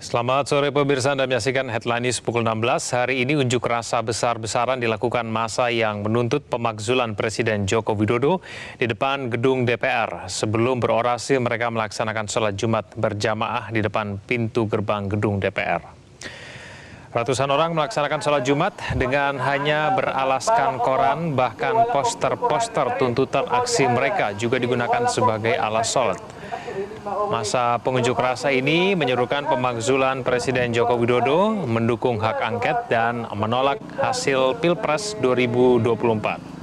Selamat sore pemirsa Anda menyaksikan headline news pukul 16. Hari ini unjuk rasa besar-besaran dilakukan masa yang menuntut pemakzulan Presiden Joko Widodo di depan gedung DPR. Sebelum berorasi mereka melaksanakan sholat Jumat berjamaah di depan pintu gerbang gedung DPR. Ratusan orang melaksanakan sholat Jumat dengan hanya beralaskan koran, bahkan poster-poster tuntutan aksi mereka juga digunakan sebagai alas sholat. Masa pengunjuk rasa ini menyerukan pemakzulan Presiden Joko Widodo mendukung hak angket dan menolak hasil Pilpres 2024.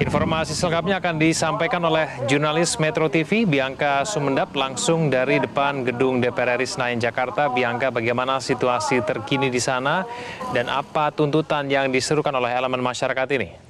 Informasi selengkapnya akan disampaikan oleh jurnalis Metro TV Bianca Sumendap langsung dari depan gedung DPR RI Senayan Jakarta. Bianca, bagaimana situasi terkini di sana dan apa tuntutan yang diserukan oleh elemen masyarakat ini?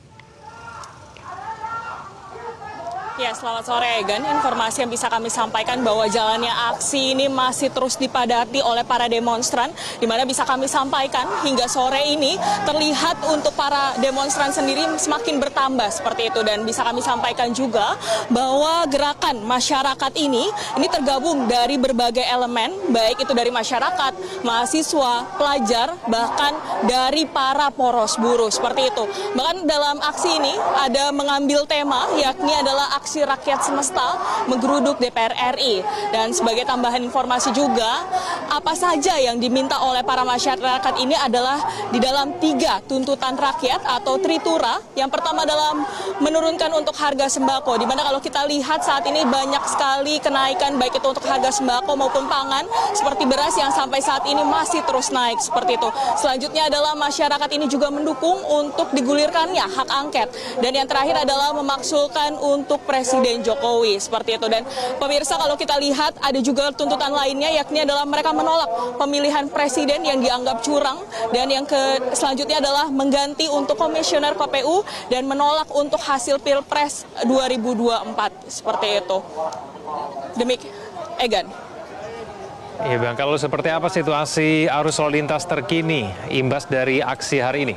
Ya, selamat sore Egan. Informasi yang bisa kami sampaikan bahwa jalannya aksi ini masih terus dipadati oleh para demonstran, di mana bisa kami sampaikan hingga sore ini terlihat untuk para demonstran sendiri semakin bertambah seperti itu dan bisa kami sampaikan juga bahwa gerakan masyarakat ini ini tergabung dari berbagai elemen, baik itu dari masyarakat, mahasiswa, pelajar, bahkan dari para poros buruh seperti itu. Bahkan dalam aksi ini ada mengambil tema yakni adalah aksi aksi rakyat semesta menggeruduk DPR RI. Dan sebagai tambahan informasi juga, apa saja yang diminta oleh para masyarakat ini adalah di dalam tiga tuntutan rakyat atau tritura. Yang pertama dalam menurunkan untuk harga sembako, di mana kalau kita lihat saat ini banyak sekali kenaikan baik itu untuk harga sembako maupun pangan, seperti beras yang sampai saat ini masih terus naik seperti itu. Selanjutnya adalah masyarakat ini juga mendukung untuk digulirkannya hak angket. Dan yang terakhir adalah memaksulkan untuk presiden Presiden Jokowi seperti itu dan pemirsa kalau kita lihat ada juga tuntutan lainnya yakni adalah mereka menolak pemilihan presiden yang dianggap curang dan yang ke selanjutnya adalah mengganti untuk komisioner KPU dan menolak untuk hasil Pilpres 2024 seperti itu. Demik Egan. Iya Bang, kalau seperti apa situasi arus lalu lintas terkini imbas dari aksi hari ini?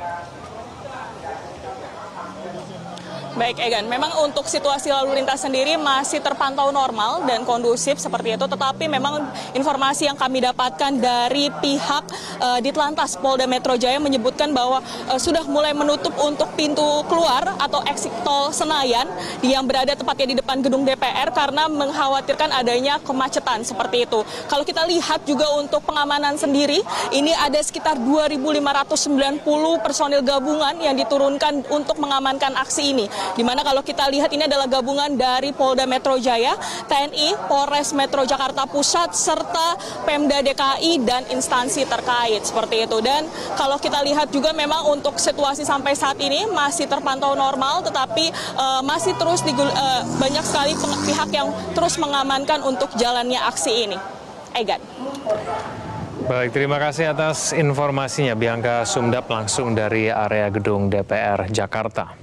Baik Egan, memang untuk situasi lalu lintas sendiri masih terpantau normal dan kondusif seperti itu, tetapi memang informasi yang kami dapatkan dari pihak uh, Ditlantas Polda Metro Jaya menyebutkan bahwa uh, sudah mulai menutup untuk pintu keluar atau exit tol Senayan yang berada tepatnya di depan gedung DPR karena mengkhawatirkan adanya kemacetan seperti itu. Kalau kita lihat juga untuk pengamanan sendiri, ini ada sekitar 2.590 personil gabungan yang diturunkan untuk mengamankan aksi ini di mana kalau kita lihat ini adalah gabungan dari Polda Metro Jaya, TNI, Polres Metro Jakarta Pusat, serta Pemda DKI dan instansi terkait seperti itu. Dan kalau kita lihat juga memang untuk situasi sampai saat ini masih terpantau normal, tetapi uh, masih terus digul, uh, banyak sekali pihak yang terus mengamankan untuk jalannya aksi ini. Egan. Baik, terima kasih atas informasinya Bianca Sumdap langsung dari area gedung DPR Jakarta.